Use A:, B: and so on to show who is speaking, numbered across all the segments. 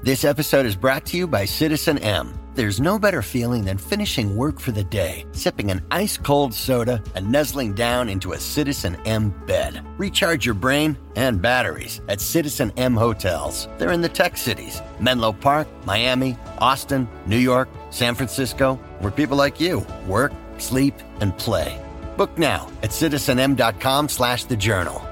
A: This episode is brought to you by Citizen M. There's no better feeling than finishing work for the day, sipping an ice cold soda, and nuzzling down into a Citizen M bed. Recharge your brain and batteries at Citizen M hotels. They're in the tech cities Menlo Park, Miami, Austin, New York, San Francisco, where people like you work, sleep, and play. Book now at citizenm.com slash the journal.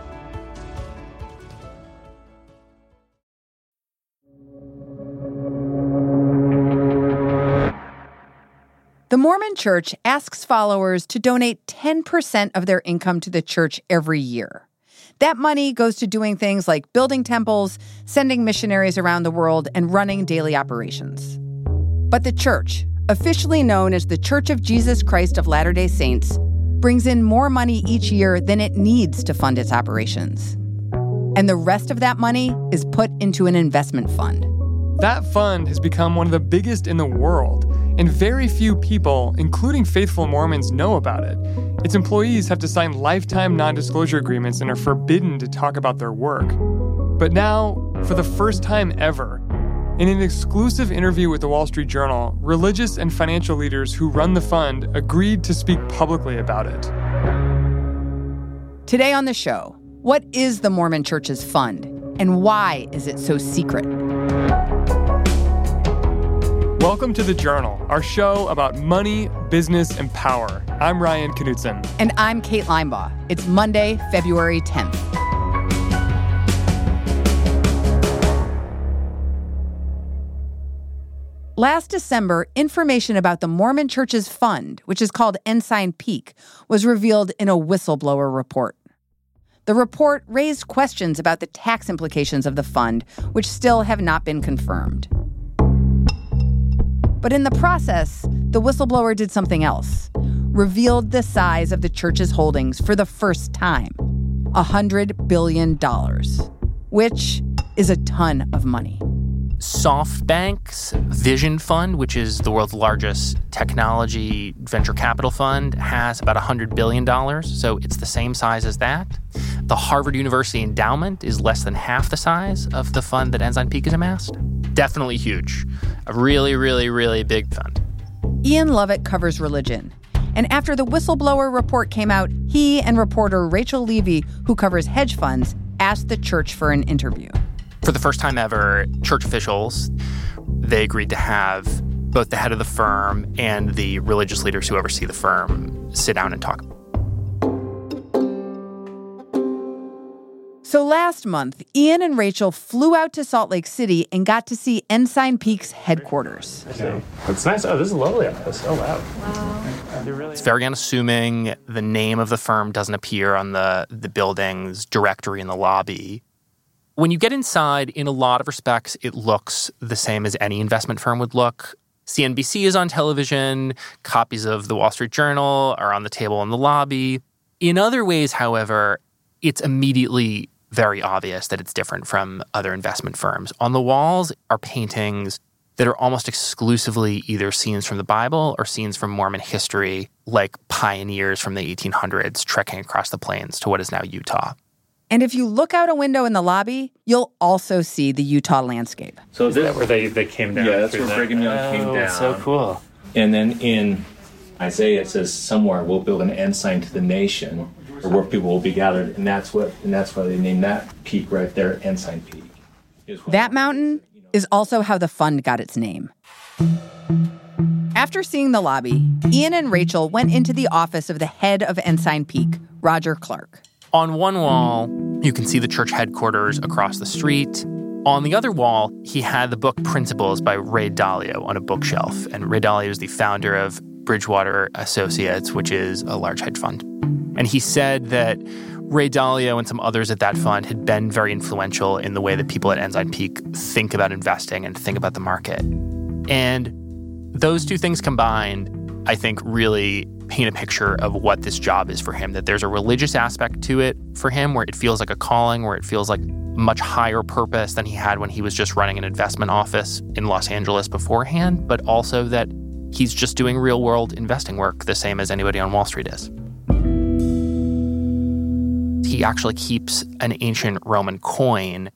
B: The Mormon Church asks followers to donate 10% of their income to the church every year. That money goes to doing things like building temples, sending missionaries around the world, and running daily operations. But the church, officially known as the Church of Jesus Christ of Latter day Saints, brings in more money each year than it needs to fund its operations. And the rest of that money is put into an investment fund.
C: That fund has become one of the biggest in the world and very few people, including faithful Mormons, know about it. Its employees have to sign lifetime non disclosure agreements and are forbidden to talk about their work. But now, for the first time ever, in an exclusive interview with the Wall Street Journal, religious and financial leaders who run the fund agreed to speak publicly about it.
B: Today on the show, what is the Mormon Church's fund and why is it so secret?
C: Welcome to The Journal, our show about money, business, and power. I'm Ryan Knutson.
B: And I'm Kate Linebaugh. It's Monday, February 10th. Last December, information about the Mormon Church's fund, which is called Ensign Peak, was revealed in a whistleblower report. The report raised questions about the tax implications of the fund, which still have not been confirmed. But in the process, the whistleblower did something else revealed the size of the church's holdings for the first time $100 billion, which is a ton of money.
D: SoftBank's Vision Fund, which is the world's largest technology venture capital fund, has about $100 billion, so it's the same size as that. The Harvard University Endowment is less than half the size of the fund that Ensign Peak has amassed. Definitely huge. A really, really, really big fund.
B: Ian Lovett covers religion. And after the whistleblower report came out, he and reporter Rachel Levy, who covers hedge funds, asked the church for an interview
D: for the first time ever, church officials they agreed to have both the head of the firm and the religious leaders who oversee the firm sit down and talk.
B: So last month, Ian and Rachel flew out to Salt Lake City and got to see Ensign Peak's headquarters.
E: It's nice. Oh, this is lovely office. Oh, wow. wow.
D: It's very unassuming. The name of the firm doesn't appear on the, the building's directory in the lobby. When you get inside, in a lot of respects, it looks the same as any investment firm would look. CNBC is on television, copies of the Wall Street Journal are on the table in the lobby. In other ways, however, it's immediately very obvious that it's different from other investment firms. On the walls are paintings that are almost exclusively either scenes from the Bible or scenes from Mormon history, like pioneers from the 1800s trekking across the plains to what is now Utah.
B: And if you look out a window in the lobby, you'll also see the Utah landscape.
E: So this is where they, they came down.
F: Yeah, that's where Brigham Young oh, came down.
E: So cool.
F: And then in Isaiah it says somewhere we'll build an ensign to the nation, or where people will be gathered, and that's what and that's why they named that peak right there, Ensign Peak.
B: That mountain is also how the fund got its name. After seeing the lobby, Ian and Rachel went into the office of the head of Ensign Peak, Roger Clark.
D: On one wall, you can see the church headquarters across the street. On the other wall, he had the book Principles by Ray Dalio on a bookshelf. And Ray Dalio is the founder of Bridgewater Associates, which is a large hedge fund. And he said that Ray Dalio and some others at that fund had been very influential in the way that people at Ensign Peak think about investing and think about the market. And those two things combined, I think, really paint a picture of what this job is for him that there's a religious aspect to it for him where it feels like a calling, where it feels like much higher purpose than he had when he was just running an investment office in Los Angeles beforehand, but also that he's just doing real world investing work the same as anybody on Wall Street is. He actually keeps an ancient Roman coin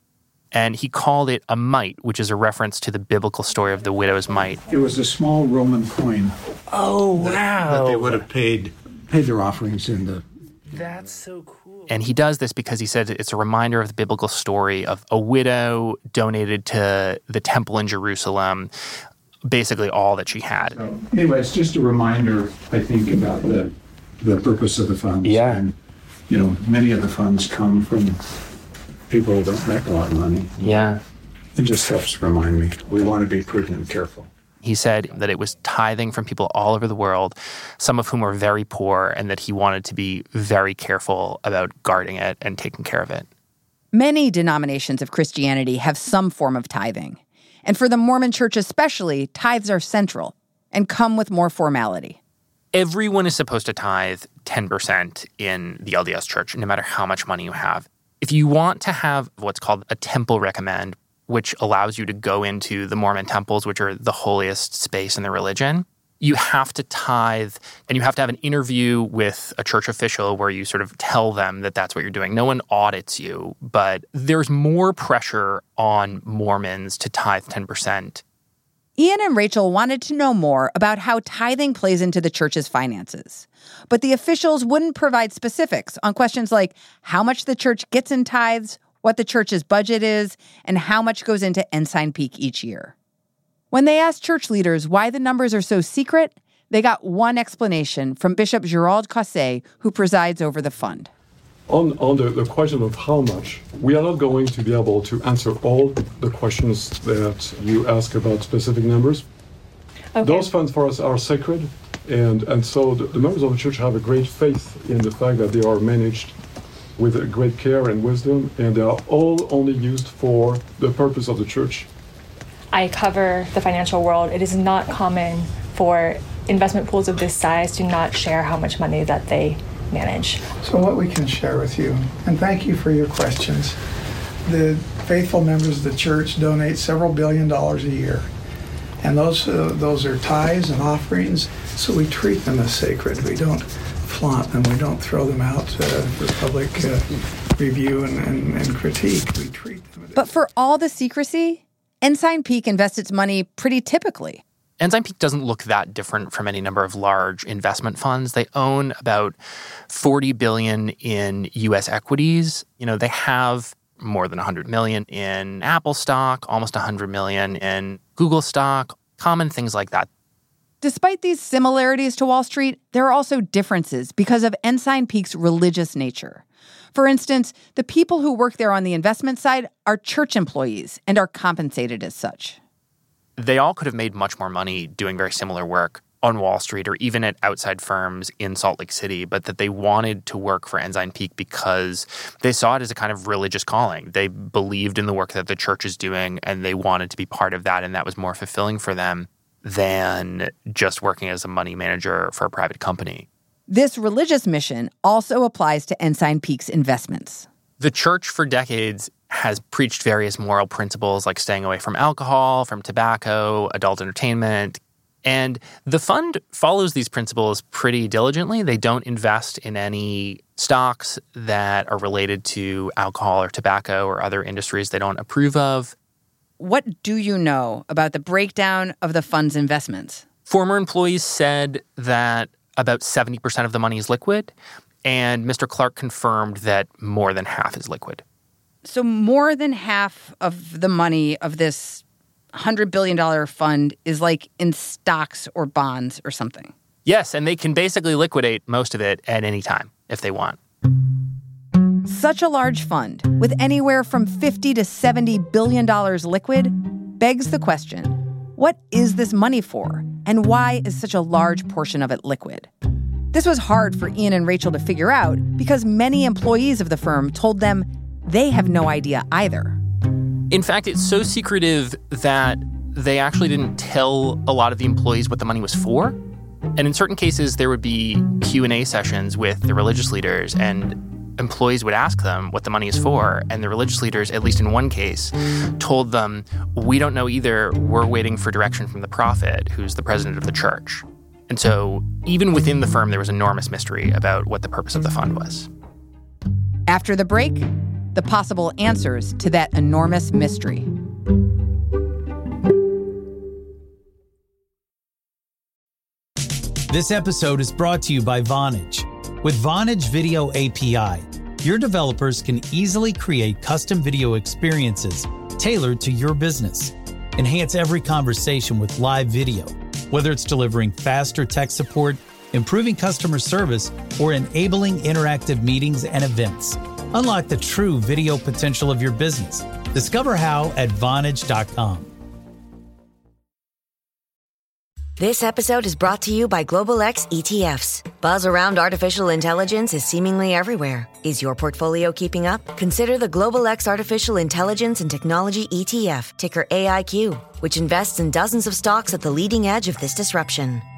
D: and he called it a mite, which is a reference to the biblical story of the widow's mite.
G: It was a small Roman coin.
D: Oh, wow.
G: That they would have paid paid their offerings in the
D: that's so cool. And he does this because he said it's a reminder of the biblical story of a widow donated to the temple in Jerusalem, basically all that she had.
G: So, anyway, it's just a reminder, I think, about the the purpose of the funds.
D: Yeah.
G: And, you know, many of the funds come from people who don't make a lot of money.
D: Yeah.
G: It just helps remind me. We want to be prudent and careful.
D: He said that it was tithing from people all over the world, some of whom were very poor, and that he wanted to be very careful about guarding it and taking care of it.
B: Many denominations of Christianity have some form of tithing. And for the Mormon church especially, tithes are central and come with more formality.
D: Everyone is supposed to tithe 10% in the LDS church, no matter how much money you have. If you want to have what's called a temple recommend, which allows you to go into the Mormon temples, which are the holiest space in the religion. You have to tithe and you have to have an interview with a church official where you sort of tell them that that's what you're doing. No one audits you, but there's more pressure on Mormons to tithe 10%.
B: Ian and Rachel wanted to know more about how tithing plays into the church's finances. But the officials wouldn't provide specifics on questions like how much the church gets in tithes what the church's budget is, and how much goes into Ensign Peak each year. When they asked church leaders why the numbers are so secret, they got one explanation from Bishop Gerald Caussé, who presides over the fund.
H: On, on the, the, question of how much, we are not going to be able to answer all the questions that you ask about specific numbers. Okay. Those funds for us are sacred, and, and so the, the members of the church have a great faith in the fact that they are managed with great care and wisdom, and they are all only used for the purpose of the church.
I: I cover the financial world. It is not common for investment pools of this size to not share how much money that they manage.
J: So, what we can share with you, and thank you for your questions. The faithful members of the church donate several billion dollars a year, and those uh, those are tithes and offerings. So we treat them as sacred. We don't flaunt them. We don't throw them out uh, for public uh, review and, and, and critique. We treat them.
B: But for all the secrecy, Ensign Peak invests its money pretty typically.
D: Ensign Peak doesn't look that different from any number of large investment funds. They own about 40 billion in US equities. You know, they have more than 100 million in Apple stock, almost 100 million in Google stock, common things like that.
B: Despite these similarities to Wall Street, there are also differences because of Ensign Peak's religious nature. For instance, the people who work there on the investment side are church employees and are compensated as such.
D: They all could have made much more money doing very similar work on Wall Street or even at outside firms in Salt Lake City, but that they wanted to work for Ensign Peak because they saw it as a kind of religious calling. They believed in the work that the church is doing and they wanted to be part of that, and that was more fulfilling for them than just working as a money manager for a private company.
B: This religious mission also applies to Ensign Peak's investments.
D: The church for decades has preached various moral principles like staying away from alcohol, from tobacco, adult entertainment. And the fund follows these principles pretty diligently. They don't invest in any stocks that are related to alcohol or tobacco or other industries they don't approve of.
B: What do you know about the breakdown of the fund's investments?
D: Former employees said that about 70% of the money is liquid, and Mr. Clark confirmed that more than half is liquid.
B: So, more than half of the money of this $100 billion fund is like in stocks or bonds or something.
D: Yes, and they can basically liquidate most of it at any time if they want.
B: Such a large fund, with anywhere from 50 to 70 billion dollars liquid, begs the question what is this money for, and why is such a large portion of it liquid? This was hard for Ian and Rachel to figure out because many employees of the firm told them they have no idea either.
D: In fact, it's so secretive that they actually didn't tell a lot of the employees what the money was for. And in certain cases there would be Q&A sessions with the religious leaders and employees would ask them what the money is for, and the religious leaders, at least in one case, told them, We don't know either. We're waiting for direction from the prophet, who's the president of the church. And so, even within the firm, there was enormous mystery about what the purpose of the fund was.
B: After the break, the the possible answers to that enormous mystery.
K: This episode is brought to you by Vonage. With Vonage Video API, your developers can easily create custom video experiences tailored to your business. Enhance every conversation with live video, whether it's delivering faster tech support, improving customer service, or enabling interactive meetings and events. Unlock the true video potential of your business. Discover how at Vonage.com.
L: This episode is brought to you by Global X ETFs. Buzz around artificial intelligence is seemingly everywhere. Is your portfolio keeping up? Consider the Global X Artificial Intelligence and Technology ETF, ticker AIQ, which invests in dozens of stocks at the leading edge of this disruption.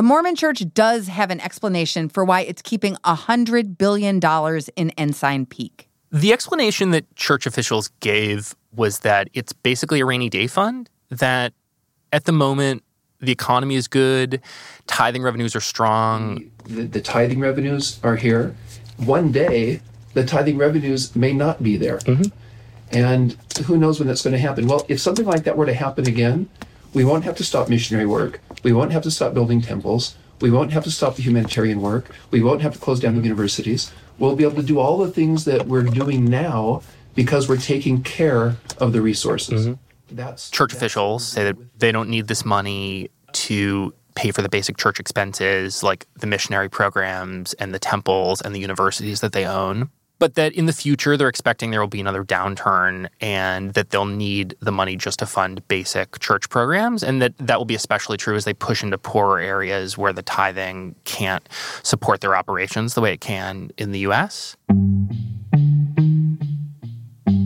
B: The Mormon Church does have an explanation for why it's keeping $100 billion in Ensign Peak.
D: The explanation that church officials gave was that it's basically a rainy day fund, that at the moment, the economy is good, tithing revenues are strong.
M: The, the tithing revenues are here. One day, the tithing revenues may not be there. Mm-hmm. And who knows when that's going to happen? Well, if something like that were to happen again, we won't have to stop missionary work. We won't have to stop building temples. We won't have to stop the humanitarian work. We won't have to close down the universities. We'll be able to do all the things that we're doing now because we're taking care of the resources. Mm-hmm.
D: That's church that's officials say that they don't need this money to pay for the basic church expenses like the missionary programs and the temples and the universities that they own but that in the future they're expecting there will be another downturn and that they'll need the money just to fund basic church programs and that that will be especially true as they push into poorer areas where the tithing can't support their operations the way it can in the US.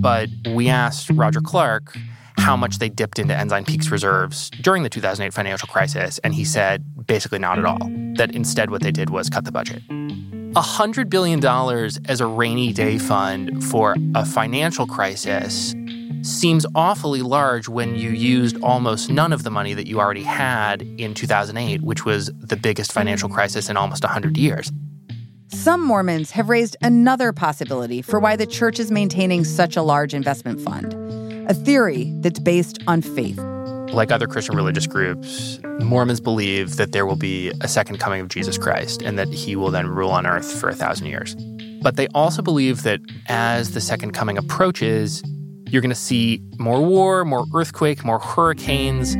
D: But we asked Roger Clark how much they dipped into Ensign Peak's reserves during the 2008 financial crisis and he said basically not at all. That instead what they did was cut the budget. $100 billion as a rainy day fund for a financial crisis seems awfully large when you used almost none of the money that you already had in 2008, which was the biggest financial crisis in almost 100 years.
B: Some Mormons have raised another possibility for why the church is maintaining such a large investment fund a theory that's based on faith.
D: Like other Christian religious groups, Mormons believe that there will be a second coming of Jesus Christ and that he will then rule on earth for a thousand years. But they also believe that as the second coming approaches, you're going to see more war, more earthquake, more hurricanes.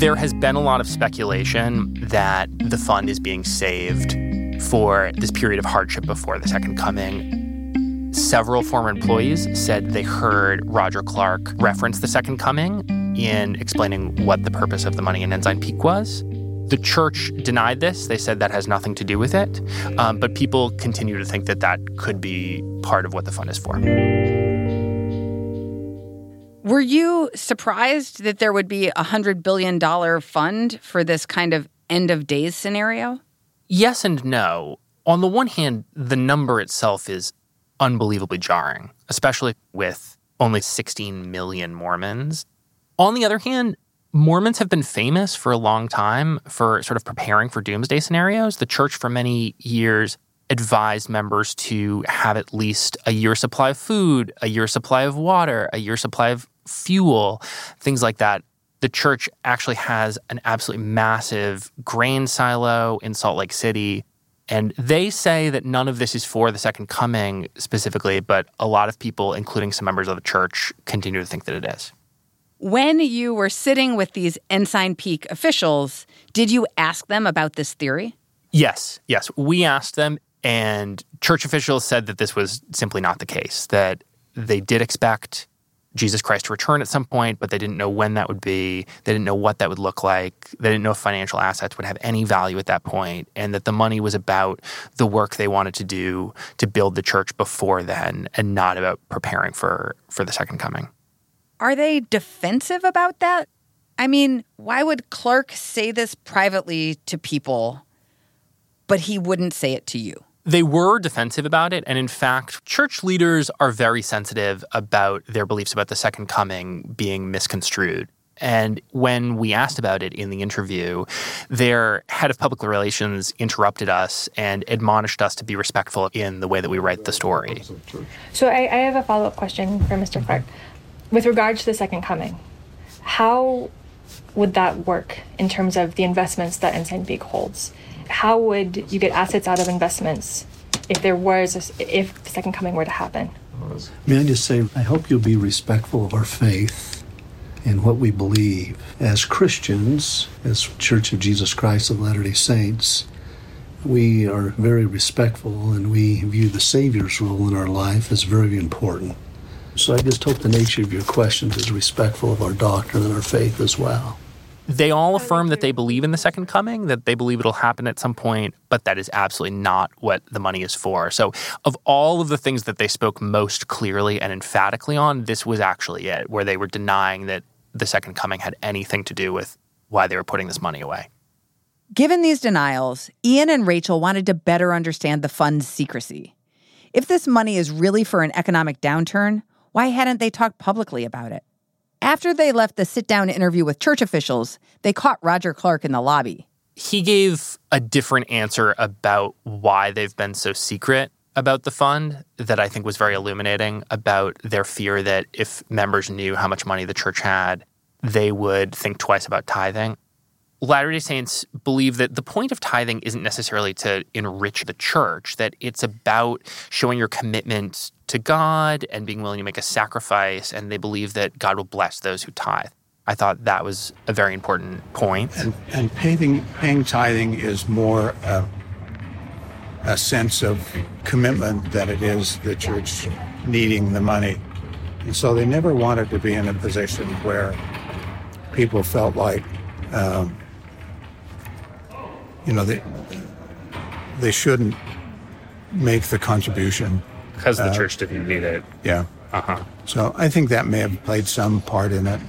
D: There has been a lot of speculation that the fund is being saved for this period of hardship before the second coming. Several former employees said they heard Roger Clark reference the second coming in explaining what the purpose of the money in Ensign Peak was. The church denied this. They said that has nothing to do with it. Um, but people continue to think that that could be part of what the fund is for.
B: Were you surprised that there would be a $100 billion fund for this kind of end of days scenario?
D: Yes and no. On the one hand, the number itself is unbelievably jarring, especially with only 16 million Mormons. On the other hand, Mormons have been famous for a long time for sort of preparing for doomsday scenarios. The church, for many years, advised members to have at least a year supply of food, a year supply of water, a year supply of fuel, things like that. The church actually has an absolutely massive grain silo in Salt Lake City. And they say that none of this is for the second coming specifically, but a lot of people, including some members of the church, continue to think that it is.
B: When you were sitting with these Ensign Peak officials, did you ask them about this theory?
D: Yes, yes. We asked them, and church officials said that this was simply not the case, that they did expect Jesus Christ to return at some point, but they didn't know when that would be. They didn't know what that would look like. They didn't know if financial assets would have any value at that point, and that the money was about the work they wanted to do to build the church before then and not about preparing for, for the second coming.
B: Are they defensive about that? I mean, why would Clark say this privately to people, but he wouldn't say it to you?
D: They were defensive about it. And in fact, church leaders are very sensitive about their beliefs about the second coming being misconstrued. And when we asked about it in the interview, their head of public relations interrupted us and admonished us to be respectful in the way that we write the story.
I: So I, I have a follow up question for Mr. Clark. With regard to the second coming, how would that work in terms of the investments that Ensign Peak holds? How would you get assets out of investments if there was, a, if the second coming were to happen?
N: May I just say, I hope you'll be respectful of our faith and what we believe. As Christians, as Church of Jesus Christ of Latter day Saints, we are very respectful and we view the Savior's role in our life as very important. So I just hope the nature of your questions is respectful of our doctrine and our faith as well.
D: They all affirm that they believe in the second coming, that they believe it'll happen at some point, but that is absolutely not what the money is for. So, of all of the things that they spoke most clearly and emphatically on, this was actually it, where they were denying that the second coming had anything to do with why they were putting this money away.
B: Given these denials, Ian and Rachel wanted to better understand the fund's secrecy. If this money is really for an economic downturn, why hadn't they talked publicly about it? After they left the sit down interview with church officials, they caught Roger Clark in the lobby.
D: He gave a different answer about why they've been so secret about the fund that I think was very illuminating about their fear that if members knew how much money the church had, they would think twice about tithing. Latter day Saints believe that the point of tithing isn't necessarily to enrich the church, that it's about showing your commitment to God and being willing to make a sacrifice. And they believe that God will bless those who tithe. I thought that was a very important point.
G: And, and paying, paying tithing is more uh, a sense of commitment than it is the church needing the money. And so they never wanted to be in a position where people felt like um, you know, they they shouldn't make the contribution
E: because the uh, church didn't need it.
G: Yeah.
E: Uh huh.
G: So I think that may have played some part in it.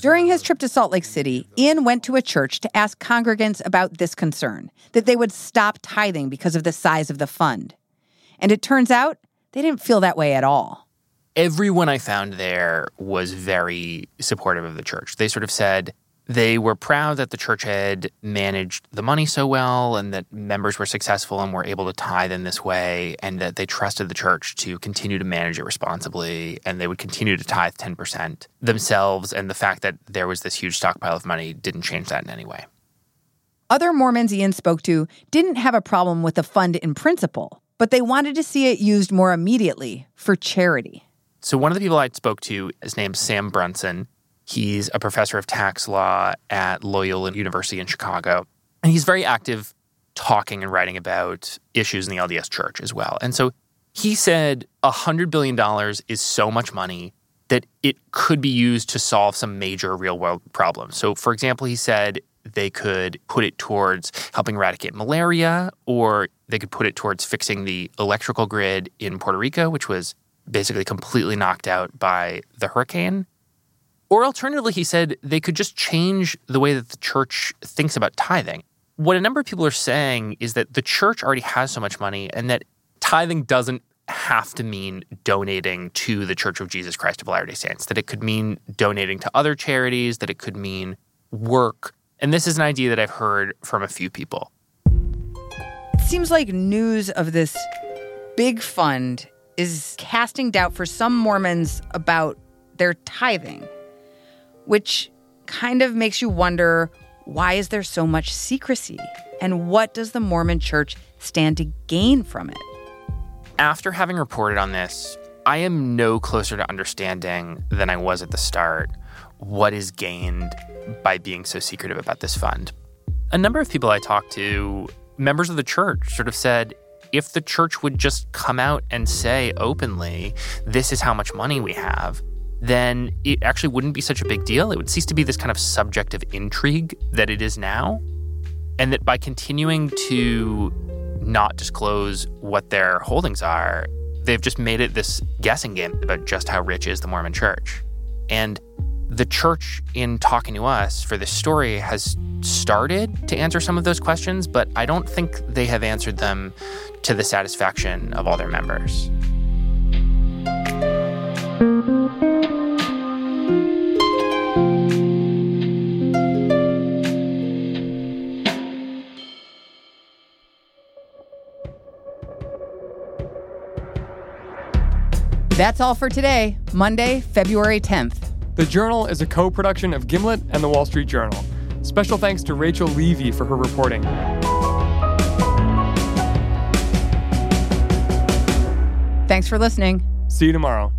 B: During his trip to Salt Lake City, Ian went to a church to ask congregants about this concern that they would stop tithing because of the size of the fund. And it turns out they didn't feel that way at all.
D: Everyone I found there was very supportive of the church. They sort of said, they were proud that the church had managed the money so well and that members were successful and were able to tithe in this way, and that they trusted the church to continue to manage it responsibly and they would continue to tithe 10% themselves. And the fact that there was this huge stockpile of money didn't change that in any way.
B: Other Mormons Ian spoke to didn't have a problem with the fund in principle, but they wanted to see it used more immediately for charity.
D: So, one of the people I spoke to is named Sam Brunson. He's a professor of tax law at Loyola University in Chicago. And he's very active talking and writing about issues in the LDS church as well. And so he said $100 billion is so much money that it could be used to solve some major real world problems. So, for example, he said they could put it towards helping eradicate malaria, or they could put it towards fixing the electrical grid in Puerto Rico, which was basically completely knocked out by the hurricane. Or alternatively, he said they could just change the way that the church thinks about tithing. What a number of people are saying is that the church already has so much money and that tithing doesn't have to mean donating to the Church of Jesus Christ of Latter day Saints, that it could mean donating to other charities, that it could mean work. And this is an idea that I've heard from a few people.
B: It seems like news of this big fund is casting doubt for some Mormons about their tithing which kind of makes you wonder why is there so much secrecy? And what does the Mormon church stand to gain from it?
D: After having reported on this, I am no closer to understanding than I was at the start what is gained by being so secretive about this fund. A number of people I talked to, members of the church, sort of said if the church would just come out and say openly, this is how much money we have, then it actually wouldn't be such a big deal. It would cease to be this kind of subject of intrigue that it is now. And that by continuing to not disclose what their holdings are, they've just made it this guessing game about just how rich is the Mormon church. And the church, in talking to us for this story, has started to answer some of those questions, but I don't think they have answered them to the satisfaction of all their members.
B: That's all for today, Monday, February 10th.
C: The Journal is a co production of Gimlet and the Wall Street Journal. Special thanks to Rachel Levy for her reporting.
B: Thanks for listening.
C: See you tomorrow.